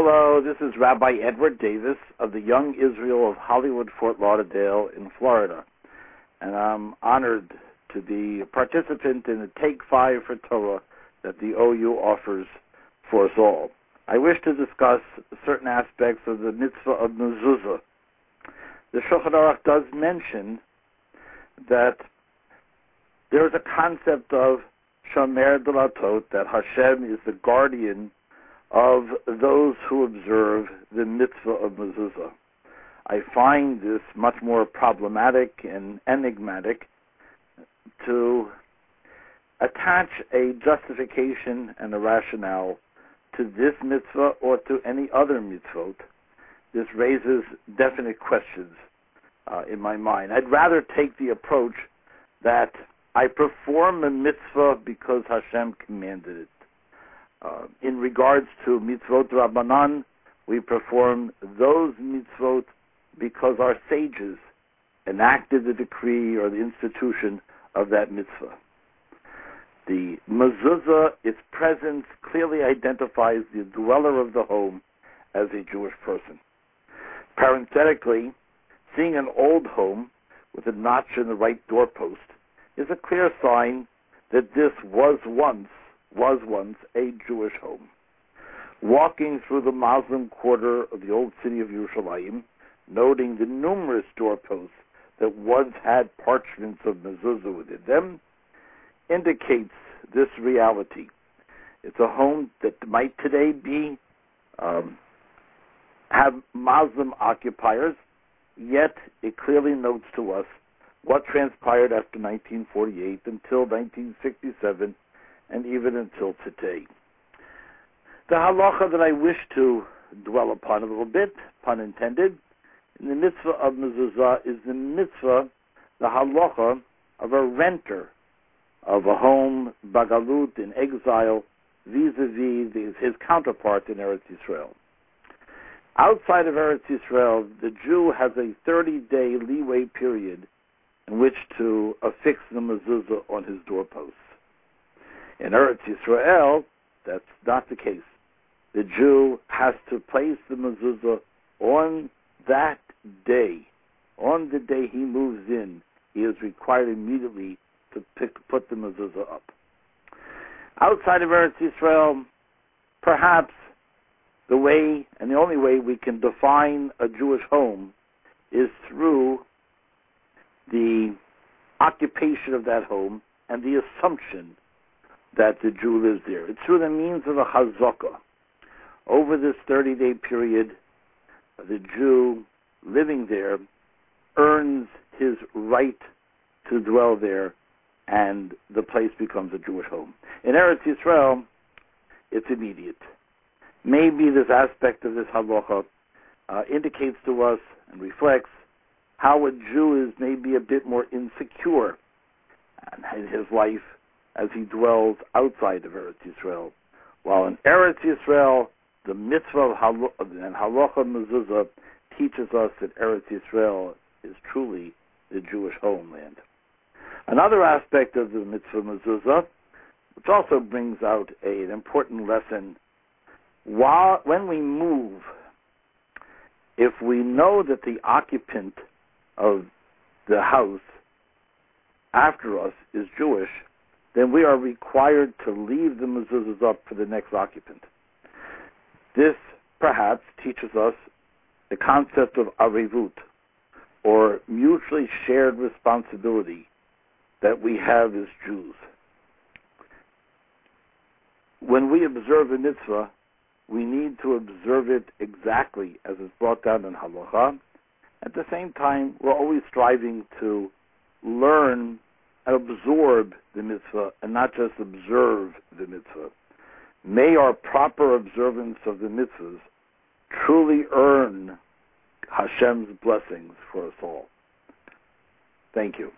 Hello, this is Rabbi Edward Davis of the Young Israel of Hollywood, Fort Lauderdale in Florida. And I'm honored to be a participant in the Take Five for Torah that the OU offers for us all. I wish to discuss certain aspects of the mitzvah of mezuzah. The Shulchan Aruch does mention that there is a concept of shomer delatot, that Hashem is the guardian of those who observe the mitzvah of mezuzah. I find this much more problematic and enigmatic to attach a justification and a rationale to this mitzvah or to any other mitzvot. This raises definite questions uh, in my mind. I'd rather take the approach that I perform a mitzvah because Hashem commanded it. Uh, in regards to mitzvot rabbanan, we perform those mitzvot because our sages enacted the decree or the institution of that mitzvah. The mezuzah, its presence clearly identifies the dweller of the home as a Jewish person. Parenthetically, seeing an old home with a notch in the right doorpost is a clear sign that this was once was once a Jewish home. Walking through the Muslim quarter of the old city of Yerushalayim, noting the numerous doorposts that once had parchments of mezuzah within them, indicates this reality. It's a home that might today be um, have Muslim occupiers, yet it clearly notes to us what transpired after 1948 until 1967 and even until today. The halacha that I wish to dwell upon a little bit, pun intended, in the mitzvah of mezuzah is the mitzvah, the halacha of a renter of a home, bagalut, in exile, vis-a-vis his counterpart in Eretz Yisrael. Outside of Eretz Yisrael, the Jew has a 30-day leeway period in which to affix the mezuzah on his doorposts. In Eretz Yisrael, that's not the case. The Jew has to place the mezuzah on that day. On the day he moves in, he is required immediately to pick, put the mezuzah up. Outside of Eretz Yisrael, perhaps the way and the only way we can define a Jewish home is through the occupation of that home and the assumption that the Jew lives there. It's through the means of a chazakah. Over this 30 day period, the Jew living there earns his right to dwell there, and the place becomes a Jewish home. In Eretz Yisrael, it's immediate. Maybe this aspect of this halacha uh, indicates to us and reflects how a Jew is maybe a bit more insecure in his life as he dwells outside of Eretz Yisrael. While in Eretz Yisrael, the mitzvah hal- and halacha mezuzah teaches us that Eretz Yisrael is truly the Jewish homeland. Another aspect of the mitzvah mezuzah, which also brings out a, an important lesson, while when we move, if we know that the occupant of the house after us is Jewish, then we are required to leave the mezuzahs up for the next occupant. This perhaps teaches us the concept of arivut, or mutually shared responsibility that we have as Jews. When we observe a mitzvah, we need to observe it exactly as it's brought down in halacha. At the same time, we're always striving to learn absorb the mitzvah and not just observe the mitzvah. May our proper observance of the mitzvahs truly earn Hashem's blessings for us all. Thank you.